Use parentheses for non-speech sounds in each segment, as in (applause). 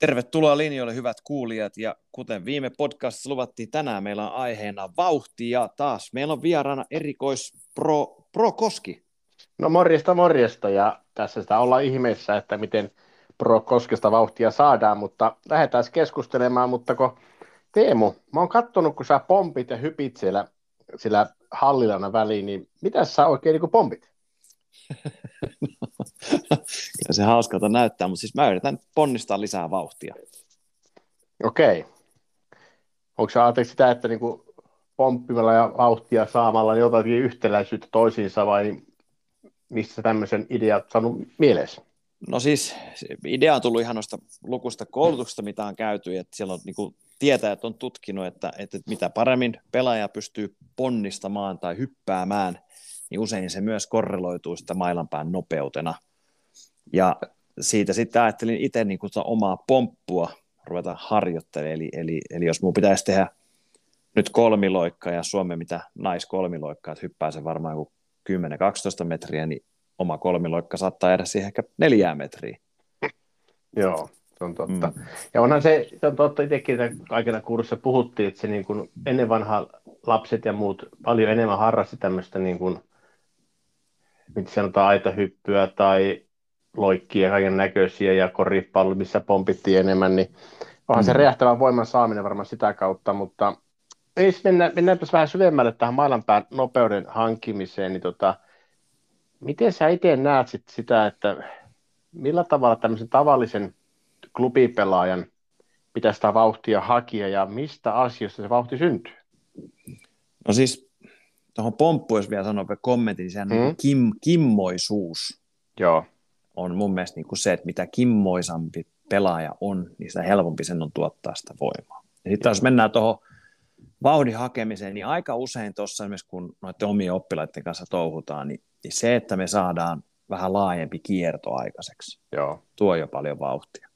Tervetuloa linjoille hyvät kuulijat. Ja kuten viime podcastissa luvattiin tänään meillä on aiheena vauhti. Ja taas meillä on vieraana erikois Pro, Pro Koski. No morjesta morjesta. Ja tässä sitä ollaan ihmeessä, että miten Pro Koskesta vauhtia saadaan, mutta lähdetään keskustelemaan, mutta kun Teemu, mä oon kattonut, kun sä pompit ja hypit siellä, siellä hallilana väliin, niin mitä sä oikein niin pompit? (laughs) Kyllä se hauskalta näyttää, mutta siis mä yritän ponnistaa lisää vauhtia. Okei. Onko sä ajatellut sitä, että niinku pomppimalla ja vauhtia saamalla niin jotakin yhtäläisyyttä toisiinsa vai missä tämmöisen idean saanut mielessä? No siis idea on tullut ihan noista lukusta koulutuksesta, mitä on käyty, että siellä on niin tietäjät on tutkinut, että, että mitä paremmin pelaaja pystyy ponnistamaan tai hyppäämään, niin usein se myös korreloituu sitä mailanpään nopeutena. Ja siitä sitten ajattelin itse niin kuin omaa pomppua ruveta harjoittelemaan, eli, eli, eli jos minun pitäisi tehdä nyt kolmiloikka ja Suomen mitä naiskolmiloikka, että hyppää se varmaan 10-12 metriä, niin oma kolmiloikka saattaa jäädä siihen ehkä neljää metriä. Joo, se on totta. Mm. Ja onhan se, se on totta itsekin, että kaikena kurssissa puhuttiin, että se niin kuin ennen vanhaa lapset ja muut paljon enemmän harrasti tämmöistä niin kuin mitä sanotaan, aitahyppyä tai loikkia kaiken näköisiä ja koripallo, missä pompittiin enemmän, niin onhan mm. se räjähtävän voiman saaminen varmaan sitä kautta, mutta ei mennä, mennäänpä vähän syvemmälle tähän maailmanpään nopeuden hankkimiseen, niin tota, miten sä itse näet sit sitä, että millä tavalla tämmöisen tavallisen klubipelaajan pitäisi sitä vauhtia hakia ja mistä asioista se vauhti syntyy? No siis tuohon pomppuun, jos vielä sanoo kommentin, niin sehän mm. niin kim, kimmoisuus Joo. on mun mielestä niin kuin se, että mitä kimmoisampi pelaaja on, niin sitä helpompi sen on tuottaa sitä voimaa. Ja sitten jos mennään tuohon vauhdin hakemiseen, niin aika usein tuossa esimerkiksi kun noiden omien oppilaiden kanssa touhutaan, niin, niin se, että me saadaan vähän laajempi kierto aikaiseksi, Joo. tuo jo paljon vauhtia.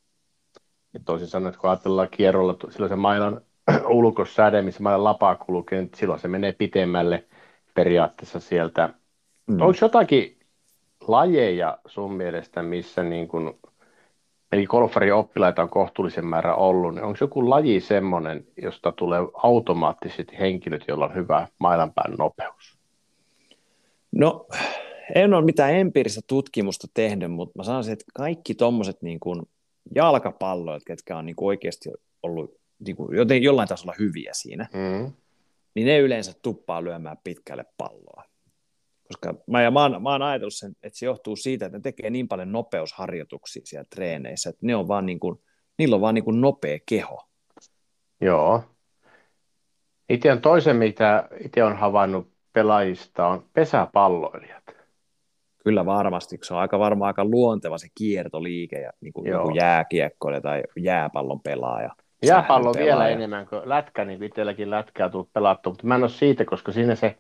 Ja toisin sanoen, että kun ajatellaan kierrolla, silloin se mailan (clears throat) ulkosäde, missä mailan lapa kulkee, niin silloin se menee pitemmälle periaatteessa sieltä. Mm. Onko jotakin lajeja sun mielestä, missä niin kuin, eli golfarin oppilaita on kohtuullisen määrä ollut, niin onko joku laji semmoinen, josta tulee automaattisesti henkilöt, joilla on hyvä mailanpään nopeus? No, en ole mitään empiiristä tutkimusta tehnyt, mutta mä sanoisin, että kaikki tuommoiset niin kuin jalkapalloit, ketkä on niin kuin oikeasti ollut niin kuin joten jollain tasolla hyviä siinä, mm niin ne yleensä tuppaa lyömään pitkälle palloa. Koska mä, ja mä, oon, mä oon ajatellut sen, että se johtuu siitä, että ne tekee niin paljon nopeusharjoituksia siellä treeneissä, että ne on vaan niin kuin, niillä on vaan niin kuin nopea keho. Joo. Itse on toisen, mitä itse on havainnut pelaajista, on pesäpalloilijat. Kyllä varmasti, se on aika varmaan aika luonteva se kiertoliike ja niin kuin, joku jääkiekkoilija tai jääpallon pelaaja. Jääpallo vielä enemmän kuin lätkä, niin itselläkin lätkää tullut pelattu, mutta mä en ole siitä, koska siinä se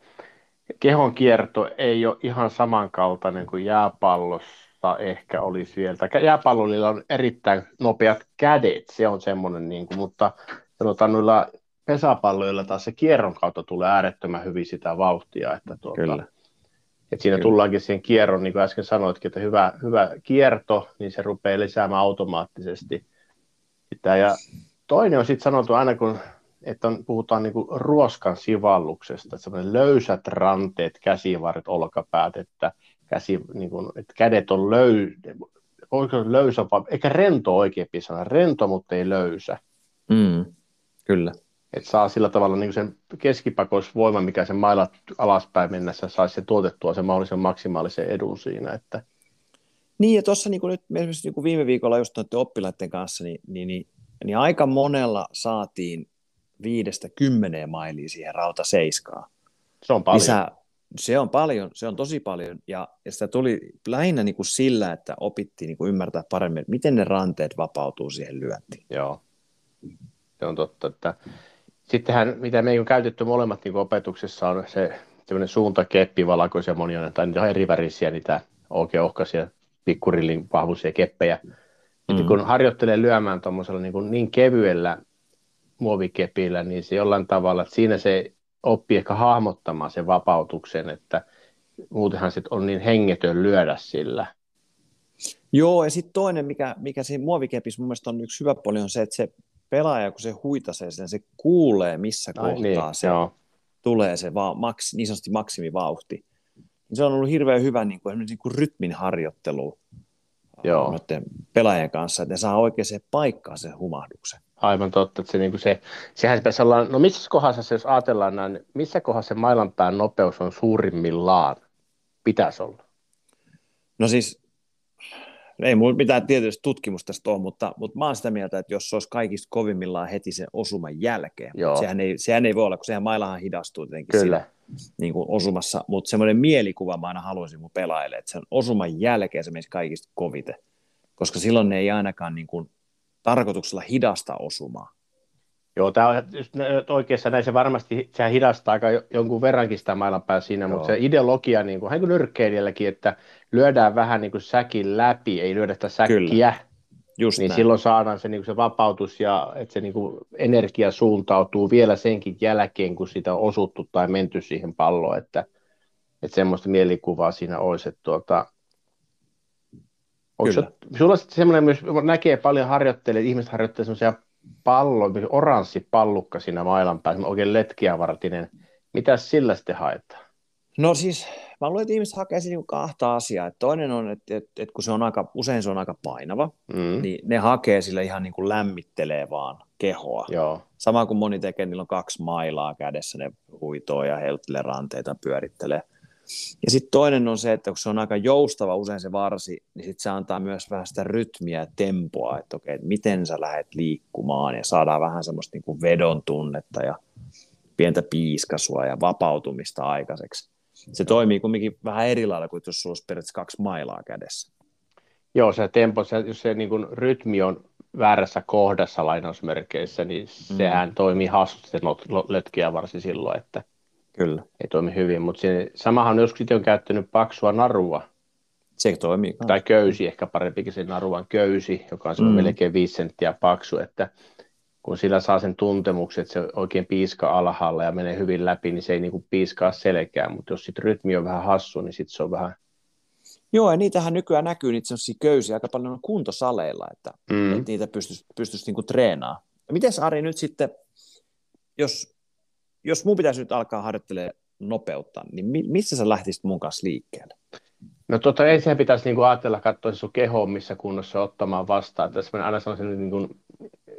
kehon kierto ei ole ihan samankaltainen kuin jääpallossa ehkä olisi vielä. Jääpalloilla on erittäin nopeat kädet, se on semmoinen, niin kuin, mutta sanotaan noilla pesäpalloilla taas se kierron kautta tulee äärettömän hyvin sitä vauhtia. Että tuota, Kyllä. Että siinä Kyllä. tullaankin siihen kierron, niin kuin äsken sanoitkin, että hyvä, hyvä kierto, niin se rupeaa lisäämään automaattisesti sitä. Ja toinen on sitten sanottu aina, kun että on, puhutaan niinku ruoskan sivalluksesta, että löysät ranteet, käsivarret, olkapäät, että, käsi, niinku, että kädet on löy, oikein löysä, eikä rento oikein sana, rento, mutta ei löysä. Mm, kyllä. Että saa sillä tavalla niin sen keskipakoisvoima, mikä sen mailat alaspäin mennessä, saisi se tuotettua sen mahdollisen maksimaalisen edun siinä. Että... Niin, ja tuossa niin nyt esimerkiksi niin viime viikolla just noiden oppilaiden kanssa, niin, niin, niin niin aika monella saatiin viidestä kymmeneen mailia siihen rauta seiskaa. Se on paljon. Lisää, se on paljon, se on tosi paljon, ja, ja sitä tuli lähinnä niin kuin sillä, että opittiin niin kuin ymmärtää paremmin, miten ne ranteet vapautuu siihen lyöntiin. Joo, se on totta. Että... Sittenhän, mitä me on käytetty molemmat niin opetuksessa, on se semmoinen suuntakeppi, valkoisia monia, tai niitä on eri värisiä, niitä oikeohkaisia pikkurillin vahvuisia keppejä. Mm. Kun harjoittelee lyömään tuommoisella niin, kuin niin kevyellä muovikepillä, niin se jollain tavalla, että siinä se oppii ehkä hahmottamaan sen vapautuksen, että muutenhan se on niin hengetön lyödä sillä. Joo, ja sitten toinen, mikä, mikä siinä muovikepissä mun mielestä on yksi hyvä puoli, on se, että se pelaaja, kun se huitasee sen, se kuulee, missä Ai, kohtaa niin, se joo. tulee se va- maks, niin sanotusti maksimivauhti. Se on ollut hirveän hyvä niin kuin, niin kuin rytmin harjoittelu Joo. noiden pelaajien kanssa, että ne saa oikeaan paikkaan sen humahduksen. Aivan totta, että se, niin kuin se, sehän pitäisi olla, no missä kohdassa, jos ajatellaan näin, missä kohdassa se mailanpään nopeus on suurimmillaan, pitäisi olla? No siis, ei mulla mitään tietysti tutkimusta tästä ole, mutta, mutta mä oon sitä mieltä, että jos se olisi kaikista kovimmillaan heti sen osuman jälkeen, Joo. Sehän, ei, sehän ei voi olla, kun sehän mailahan hidastuu tietenkin Kyllä. Siinä, niin kuin osumassa, mutta semmoinen mielikuva mä aina haluaisin mun pelaajille, että sen osuman jälkeen se menisi kaikista kovite, koska silloin ne ei ainakaan niin kuin tarkoituksella hidasta osumaa. Joo, tämä on oikeassa näin se varmasti, sehän hidastaa aika jonkun verrankin sitä maailmanpää siinä, Joo. mutta se ideologia niin kuin, niin kuin nyrkkeilijälläkin, että lyödään vähän niin kuin säkin läpi, ei lyödä sitä säkkiä, Kyllä. Just niin näin. silloin saadaan se, niin kuin se vapautus ja että se niin kuin energia suuntautuu vielä senkin jälkeen, kun sitä on osuttu tai menty siihen palloon, että, että semmoista mielikuvaa siinä olisi, että tuota, Onko Kyllä. sulla sitten semmoinen myös, näkee paljon harjoittelee, ihmiset harjoittelee semmoisia pallo, oranssi pallukka siinä mailan päässä, oikein letkiävartinen. Mitä sillä sitten haetaan? No siis, mä luulen, että ihmiset hakee niinku kahta asiaa. Et toinen on, että, että, että kun se on aika, usein se on aika painava, mm. niin ne hakee sillä ihan niin kuin lämmittelee vaan kehoa. Joo. Sama kuin moni tekee, niillä on kaksi mailaa kädessä, ne huitoo ja heiluttelee ranteita, pyörittelee. Ja sitten toinen on se, että kun se on aika joustava usein se varsi, niin sitten se antaa myös vähän sitä rytmiä ja tempoa, että okei, että miten sä lähdet liikkumaan ja saadaan vähän semmoista niin kuin vedon tunnetta ja pientä piiskasua ja vapautumista aikaiseksi. Se toimii kumminkin vähän eri lailla kuin jos sulla olisi periaatteessa kaksi mailaa kädessä. Joo, se tempo, se, jos se niin kuin rytmi on väärässä kohdassa lainausmerkeissä, niin mm. sehän toimii hassusti lötkiä varsin silloin, että Kyllä. Ei toimi hyvin, mutta se, samahan joskus on käyttänyt paksua narua. Se toimii. Tai köysi, ehkä parempikin se naruan köysi, joka on mm. melkein viisi senttiä paksu, että kun sillä saa sen tuntemuksen, että se oikein piiska alhaalla ja menee hyvin läpi, niin se ei niinku piiskaa selkää, mutta jos sitten rytmi on vähän hassu, niin sitten se on vähän... Joo, ja niitähän nykyään näkyy niitä sellaisia köysiä aika paljon kuntosaleilla, että, mm. että niitä pystyisi pystyisi niinku treenaamaan. Miten Ari nyt sitten, jos jos mun pitäisi nyt alkaa harjoittelemaan nopeutta, niin mi- missä sä lähtisit mun kanssa liikkeelle? No tota, ensin pitäisi niin kuin ajatella katsoa sun keho, missä kunnossa ottamaan vastaan. Tässä mä aina sanoisin, niin kuin,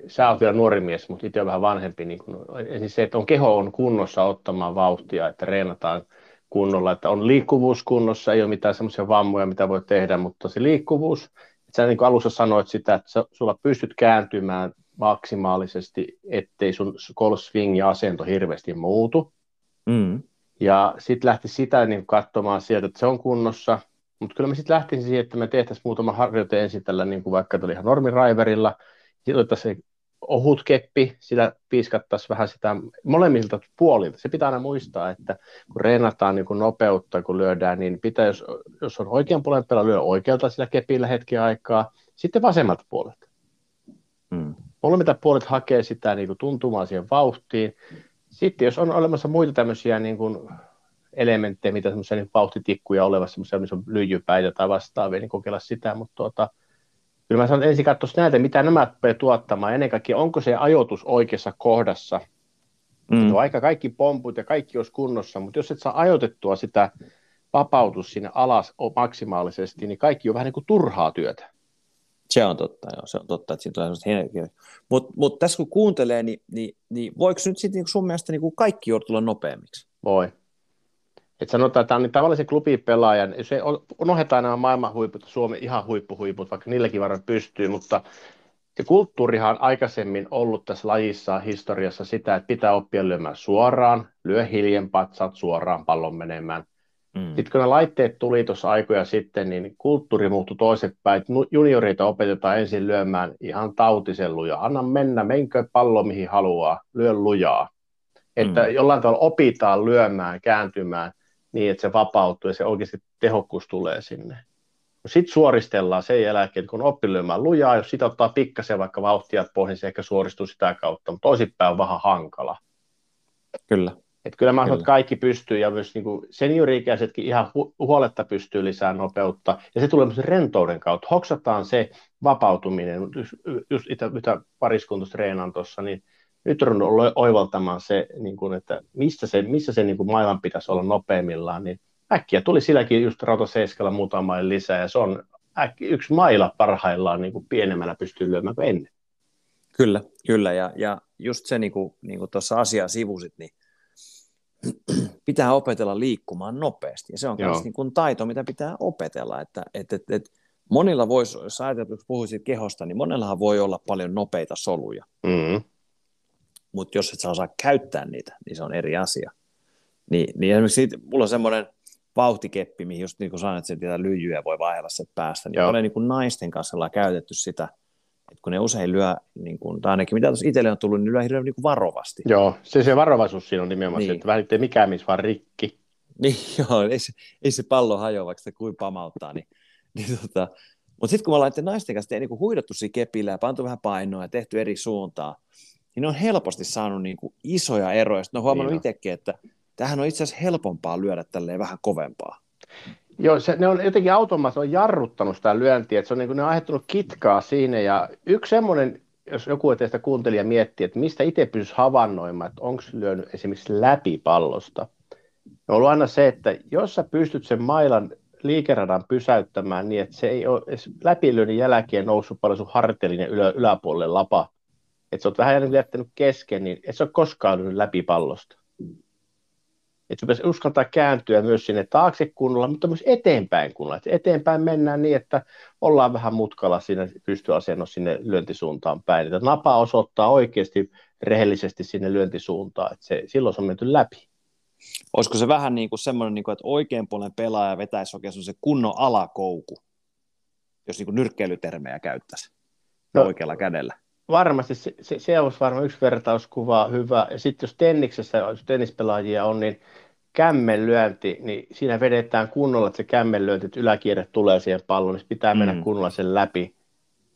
sä oot vielä nuori mies, mutta itse on vähän vanhempi. Niin ensin se, että on keho on kunnossa ottamaan vauhtia, että reenataan kunnolla, että on liikkuvuus kunnossa, ei ole mitään semmoisia vammoja, mitä voi tehdä, mutta se liikkuvuus, että sä niin kuin alussa sanoit sitä, että sä, sulla pystyt kääntymään maksimaalisesti, ettei sun call swing ja asento hirveästi muutu. Mm. Ja sitten lähti sitä niin katsomaan sieltä, että se on kunnossa. Mutta kyllä me sitten lähtisin siihen, että me tehtäisiin muutama harjoite ensin tällä, niin kuin vaikka tällä ihan normiraiverilla. Sitten otettaisiin ohut keppi, sillä piiskattaisiin vähän sitä molemmilta puolilta. Se pitää aina muistaa, että kun reenataan niin kuin nopeutta, kun lyödään, niin pitää, jos, jos on oikean puolen pelaa, lyö oikealta sillä kepillä hetki aikaa, sitten vasemmalta puolelta. Mm. Molemmita puolet hakee sitä niin kuin tuntumaan siihen vauhtiin. Sitten jos on olemassa muita tämmöisiä niin kuin elementtejä, mitä semmoisia niin vauhtitikkuja olevassa, semmoisia, missä on lyijypäitä tai vastaavia, niin kokeilla sitä, mutta tuota, kyllä mä sanon, että ensin katsoisi näitä, mitä nämä rupeaa tuottamaan, ennen kaikkea onko se ajoitus oikeassa kohdassa. Mm. No, aika kaikki pomput ja kaikki olisi kunnossa, mutta jos et saa ajoitettua sitä vapautus sinne alas maksimaalisesti, niin kaikki on vähän niin kuin turhaa työtä. Se on totta, joo, se on totta, että siinä tulee sellaista Mutta mut tässä kun kuuntelee, niin, niin, niin voiko nyt sitten niinku sun mielestä niinku kaikki joudu tulla nopeammiksi? Voi. Et sanotaan, että niin tavallisen klubipelaajan, ei unohdetaan nämä maailman huiput, Suomen ihan huippuhuiput, vaikka niilläkin varmaan pystyy, mutta se kulttuurihan on aikaisemmin ollut tässä lajissa historiassa sitä, että pitää oppia lyömään suoraan, lyö hiljempaa, saat suoraan pallon menemään. Mm. Sitten kun ne laitteet tuli tuossa aikoja sitten, niin kulttuuri muuttui toisinpäin. Junioreita opetetaan ensin lyömään ihan tautisen lujaa. Anna mennä, menkö pallo mihin haluaa, lyö lujaa. Että mm. jollain tavalla opitaan lyömään, kääntymään niin, että se vapautuu ja se oikeasti tehokkuus tulee sinne. Sitten suoristellaan sen jälkeen, kun oppi lyömään lujaa, jos sitä ottaa pikkasen vaikka vauhtia pois, niin se ehkä suoristuu sitä kautta, mutta toisinpäin on vähän hankala. Kyllä. Että kyllä mä sanon, että kaikki pystyy ja myös niin seniori-ikäisetkin ihan hu- huoletta pystyy lisää nopeutta. Ja se tulee myös rentouden kautta. Hoksataan se vapautuminen, just, itä, mitä pariskunta treenaan tuossa, niin nyt on ollut oivaltamaan se, niin kuin, että missä se, missä se niin kuin maailman pitäisi olla nopeimmillaan, niin äkkiä tuli silläkin just Seiskalla muutama lisää, ja se on äkki, yksi maila parhaillaan niin kuin pienemmällä pystyy lyömään kuin ennen. Kyllä, kyllä, ja, ja just se, niin kuin, niin kuin tuossa asiaa sivusit, niin (clears throat) pitää opetella liikkumaan nopeasti, ja se on myös niin kuin taito, mitä pitää opetella, että et, et, et, monilla voisi, jos ajatellaan, että puhuisit kehosta, niin monellahan voi olla paljon nopeita soluja, mm-hmm. mutta jos et saa osaa käyttää niitä, niin se on eri asia. Niin, niin esimerkiksi siitä, mulla on semmoinen vauhtikeppi, mihin just niin kuin sanoin, että se lyijyä voi vaihella se päästä, niin Joo. olen niin kuin naisten kanssa käytetty sitä, että kun ne usein lyö, niin kuin, tai ainakin mitä tuossa itselle on tullut, niin lyö hirveän niin varovasti. Joo, se, se varovaisuus siinä on nimenomaan niin. se, että vähän ei mikään missä vaan rikki. (laughs) Niin, joo, ei se, ei se pallo hajoa, vaikka se kuin pamauttaa, niin, (laughs) niin tota, mutta sitten kun me ollaan naisten kanssa niin huidottu siinä kepillä ja pantu vähän painoa ja tehty eri suuntaan, niin ne on helposti saanut niin kuin isoja eroja. Sitten on huomannut niin itsekin, että tähän on itse asiassa helpompaa lyödä tälleen vähän kovempaa. Joo, se, ne on jotenkin automaattisesti on jarruttanut sitä lyöntiä, että se on niin kuin, ne on aiheuttanut kitkaa siinä, ja yksi semmoinen, jos joku teistä kuuntelija miettii, että mistä itse pystyisi havainnoimaan, että onko lyönyt esimerkiksi läpi pallosta, on ollut aina se, että jos sä pystyt sen mailan liikeradan pysäyttämään niin, että se ei ole läpilyönnin jälkeen noussut paljon sun hartelinen ylä, yläpuolelle lapa, että sä oot vähän jättänyt kesken, niin et sä ole koskaan lyönyt läpi pallosta että se pitäisi uskaltaa kääntyä myös sinne taakse kunnolla, mutta myös eteenpäin kunnolla. Että eteenpäin mennään niin, että ollaan vähän mutkalla siinä pystyasennossa sinne lyöntisuuntaan päin. Että napa osoittaa oikeasti rehellisesti sinne lyöntisuuntaan, että se, silloin se on menty läpi. Olisiko se vähän niin kuin semmoinen, niin kuin, että oikein puolen pelaaja vetäisi oikein se kunnon alakouku, jos niin kuin nyrkkeilytermejä käyttäisi no, oikealla kädellä? Varmasti se, se, se olisi varmaan yksi vertauskuva hyvä. Ja sitten jos tenniksessä, jos tennispelaajia on, niin kämmenlyönti, niin siinä vedetään kunnolla, että se kämmenlyönti, että yläkierre tulee siihen palloon, niin pitää mennä mm. kunnolla sen läpi.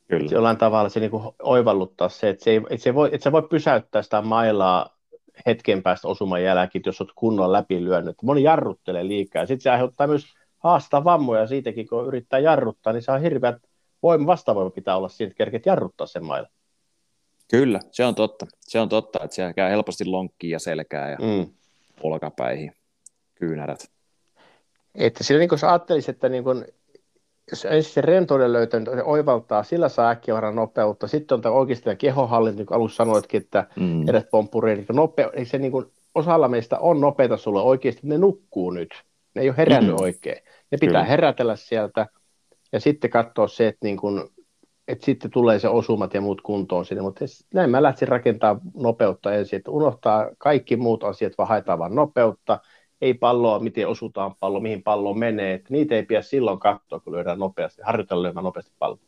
Kyllä. Jollain tavalla se niin kuin oivalluttaa se, että, se ei, että, se voi, että se voi pysäyttää sitä mailaa hetken päästä osuman jälkeen, jos olet kunnolla läpi lyönyt. Moni jarruttelee liikaa. Sitten se aiheuttaa myös haastaa vammoja siitäkin, kun yrittää jarruttaa, niin on hirveät voima, vastavoima pitää olla siinä, että kerkeet jarruttaa sen mailla. Kyllä, se on totta. Se on totta, että siellä käy helposti lonkkiin ja selkää ja mm. olkapäihin kyynärät. Että sillä niin kun ajattelisi, että niin kun, jos ensin se rentouden löytänyt niin oivaltaa, sillä saa äkkiä nopeutta. Sitten on tämä oikeasti tämä kehohallinta, niin kuin alussa sanoitkin, että mm. edes pomppuri, niin nope, se niin kuin, osalla meistä on nopeita sulle oikeasti, ne nukkuu nyt. Ne ei ole herännyt mm. oikein. Ne pitää Kyllä. herätellä sieltä ja sitten katsoa se, että niin kun, että sitten tulee se osumat ja muut kuntoon sinne, mutta näin mä lähtisin rakentaa nopeutta ensin, että unohtaa kaikki muut asiat, vaan haetaan vaan nopeutta, ei palloa, miten osutaan pallo, mihin pallo menee, että niitä ei pidä silloin katsoa, kun lyödään nopeasti, harjoitella lyömään nopeasti pallo.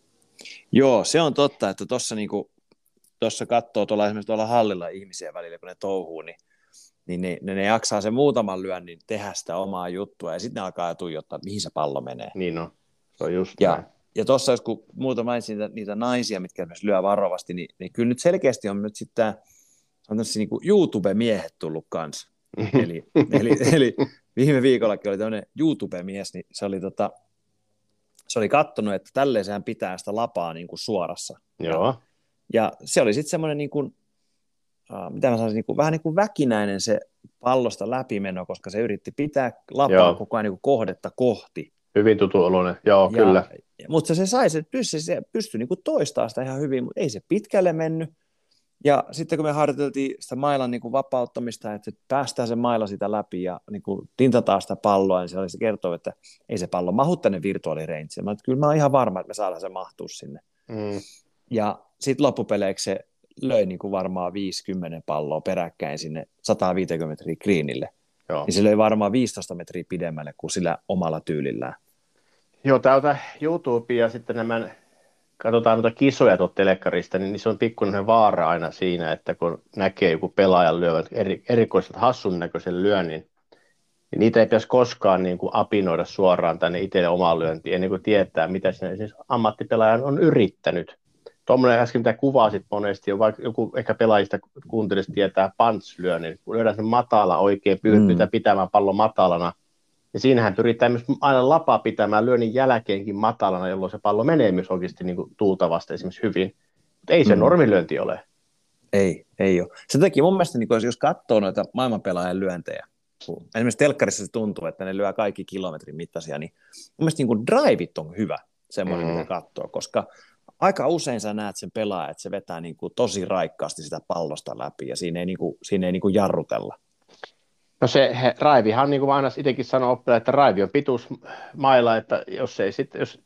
Joo, se on totta, että tuossa niinku, tossa katsoo tuolla esimerkiksi tuolla hallilla ihmisiä välillä, kun ne touhuu, niin, niin ne, ne, ne jaksaa sen muutaman lyönnin tehdä sitä omaa juttua, ja sitten ne alkaa tuijottaa, mihin se pallo menee. Niin on, se on just ja, näin ja tuossa, jos kun muuta mainitsin niitä, niitä naisia, mitkä myös lyö varovasti, niin, niin kyllä nyt selkeästi on nyt sitten tämä on niin YouTube-miehet tullut kanssa. (laughs) eli, eli, eli, viime viikollakin oli tämmöinen YouTube-mies, niin se oli, tota, se oli kattonut, että tälleen sehän pitää sitä lapaa niin kuin suorassa. Joo. Ja, ja se oli sitten semmoinen, niin kuin, uh, mitä mä sanoisin, niin kuin, vähän niin kuin väkinäinen se pallosta läpimeno, koska se yritti pitää lapaa Joo. koko ajan niin kuin kohdetta kohti. Hyvin tutu oloinen, joo, ja, kyllä. Mutta se sai, se pystyi, se pystyi niin toistamaan sitä ihan hyvin, mutta ei se pitkälle mennyt. Ja sitten kun me harjoiteltiin sitä mailan niin kuin vapauttamista, että päästään se maila sitä läpi ja niin kuin tintataan sitä palloa, niin se, oli, se kertoo, että ei se pallo mahu tänne virtuaalireintsiin. Mä, että kyllä mä oon ihan varma, että me saadaan se mahtua sinne. Mm. Ja sitten loppupeleiksi se löi niin kuin varmaan 50 palloa peräkkäin sinne 150 metriä greenille. Joo. Niin se löi varmaan 15 metriä pidemmälle kuin sillä omalla tyylillään. Joo, täältä YouTube ja sitten nämä, katsotaan noita kisoja tuolta telekkarista, niin se on pikkuinen vaara aina siinä, että kun näkee joku pelaajan lyövät eri, erikoiset hassun näköisen lyönnin, niin niitä ei pitäisi koskaan niin kuin apinoida suoraan tänne itselle omaan lyöntiin, ennen kuin tietää, mitä sinne siis ammattipelaajan on yrittänyt. tuommoinen äsken, mitä kuvasit monesti, on vaikka joku ehkä pelaajista kuuntelisi tietää punch-lyö, niin kun lyödään sen matala oikein, pyritään mm. pitämään pallon matalana, niin siinähän pyritään myös aina lapaa pitämään lyönnin jälkeenkin matalana, jolloin se pallo menee myös oikeasti niin kuin tuultavasti esimerkiksi hyvin. Mutta ei se mm. normilyönti ole. Ei, ei ole. Se teki mun mielestä, niin kun jos katsoo noita maailmanpelaajan lyöntejä, esimerkiksi telkkarissa se tuntuu, että ne lyö kaikki kilometrin mittaisia, niin mun mielestä niin kuin driveit on hyvä semmoinen, mm. mitä katsoo, koska aika usein sä näet sen pelaajan, että se vetää niin kuin tosi raikkaasti sitä pallosta läpi ja siinä ei, niin kuin, siinä ei niin kuin jarrutella. No se he, raivihan, niin kuin aina itsekin sanoo oppilaille, että raivi on pituusmailla, että jos, ei sit, jos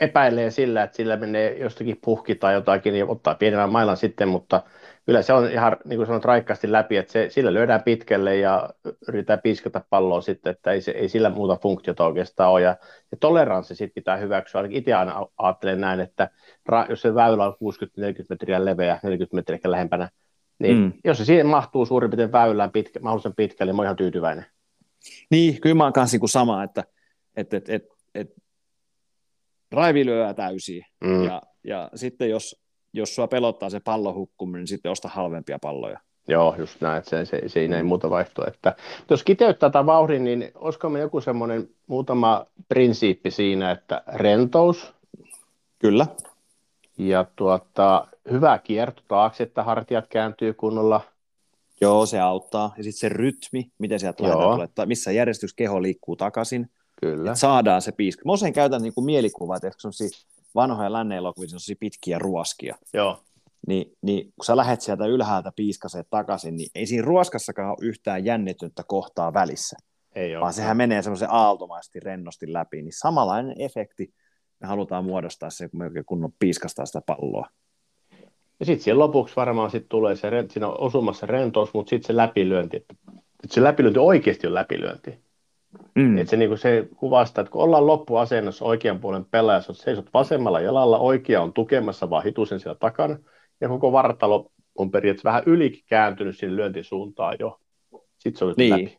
epäilee sillä, että sillä menee jostakin puhki tai jotakin, niin ottaa pienemmän mailan sitten, mutta kyllä se on ihan, niin kuin sanot, raikkaasti läpi, että se, sillä lyödään pitkälle ja yritetään piskata palloa sitten, että ei, se, ei sillä muuta funktiota oikeastaan ole. Ja, ja toleranssi sitten pitää hyväksyä. Ainakin itse aina ajattelen näin, että ra, jos se väylä on 60-40 metriä leveä, 40 metriä lähempänä, niin mm. jos se siihen mahtuu suurin piirtein väylään pitkä, mahdollisimman pitkälle, niin mä oon ihan tyytyväinen. Niin, kyllä mä oon kanssa niin sama, että et, et, et, et, raivi lyö täysin. Mm. Ja, ja sitten jos, jos sua pelottaa se pallon hukkuminen, niin sitten osta halvempia palloja. Joo, just näin, että se, se, siinä ei muuta vaihtoehtoa. Jos kiteyttää tätä vauhdin, niin olisiko me joku semmoinen muutama prinsiippi siinä, että rentous. Kyllä. Ja tuota, hyvä kierto taakse, että hartiat kääntyy kunnolla. Joo, se auttaa. Ja sitten se rytmi, miten sieltä laitetaan, missä järjestys keho liikkuu takaisin. Kyllä. Että saadaan se piiska. Mä usein käytän niin kuin mielikuvaa, että se on vanhoja lännen elokuvia, se on pitkiä ruoskia. Joo. Niin, niin kun sä lähdet sieltä ylhäältä piiskaseen takaisin, niin ei siinä ruoskassakaan ole yhtään jännityntä kohtaa välissä. Ei ole. Vaan sehän menee semmoisen aaltomaisesti rennosti läpi, niin samanlainen efekti me halutaan muodostaa se, kun me oikein kunnon piiskastaa sitä palloa. Ja sitten siellä lopuksi varmaan sit tulee se, siinä on osumassa rentous, mutta sitten se läpilyönti. Että se läpilyönti oikeasti on läpilyönti. Mm. Että se, niin se kuvastaa, että kun ollaan loppuasennossa oikean puolen pelaajassa, seisot vasemmalla jalalla, oikea on tukemassa vaan hitusen siellä takana, ja koko vartalo on periaatteessa vähän ylikin kääntynyt sinne lyöntisuuntaan jo. Sitten se on niin. läpi.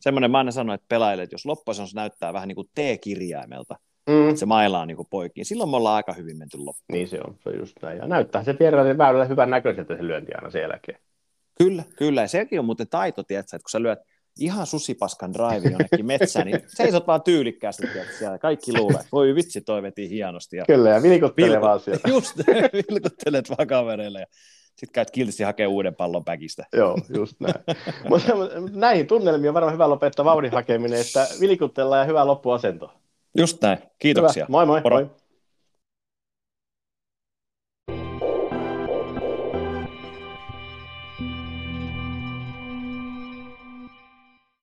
Semmoinen mä aina sanoin, että pelaajille, että jos loppuasennossa näyttää vähän niin kuin T-kirjaimelta, mm. se maila on niin poikki, silloin me ollaan aika hyvin menty loppuun. Niin se on, se on just näin. Ja näyttää se vieraan väylällä hyvän näköiseltä se lyönti aina sen jälkeen. Kyllä, kyllä. Ja sekin on muuten taito, tiedätkö, että kun sä lyöt ihan susipaskan drive jonnekin metsään, niin (laughs) seisot vaan tyylikkäästi siellä. Kaikki luulee, että voi vitsi, toi veti hienosti. Ja kyllä, ja vilkuttelee vilku, vaan siellä. (laughs) Just, (laughs) vilkuttelet vaan kavereille. Ja sitten käyt kiltisti hakea uuden pallon päkistä. Joo, just näin. Mutta näihin tunnelmiin on varmaan hyvä lopettaa vauhdin hakeminen, että vilkuttellaan ja hyvä loppuasento. Just näin. Kiitoksia. Hyvä. Moi moi. Moro. moi.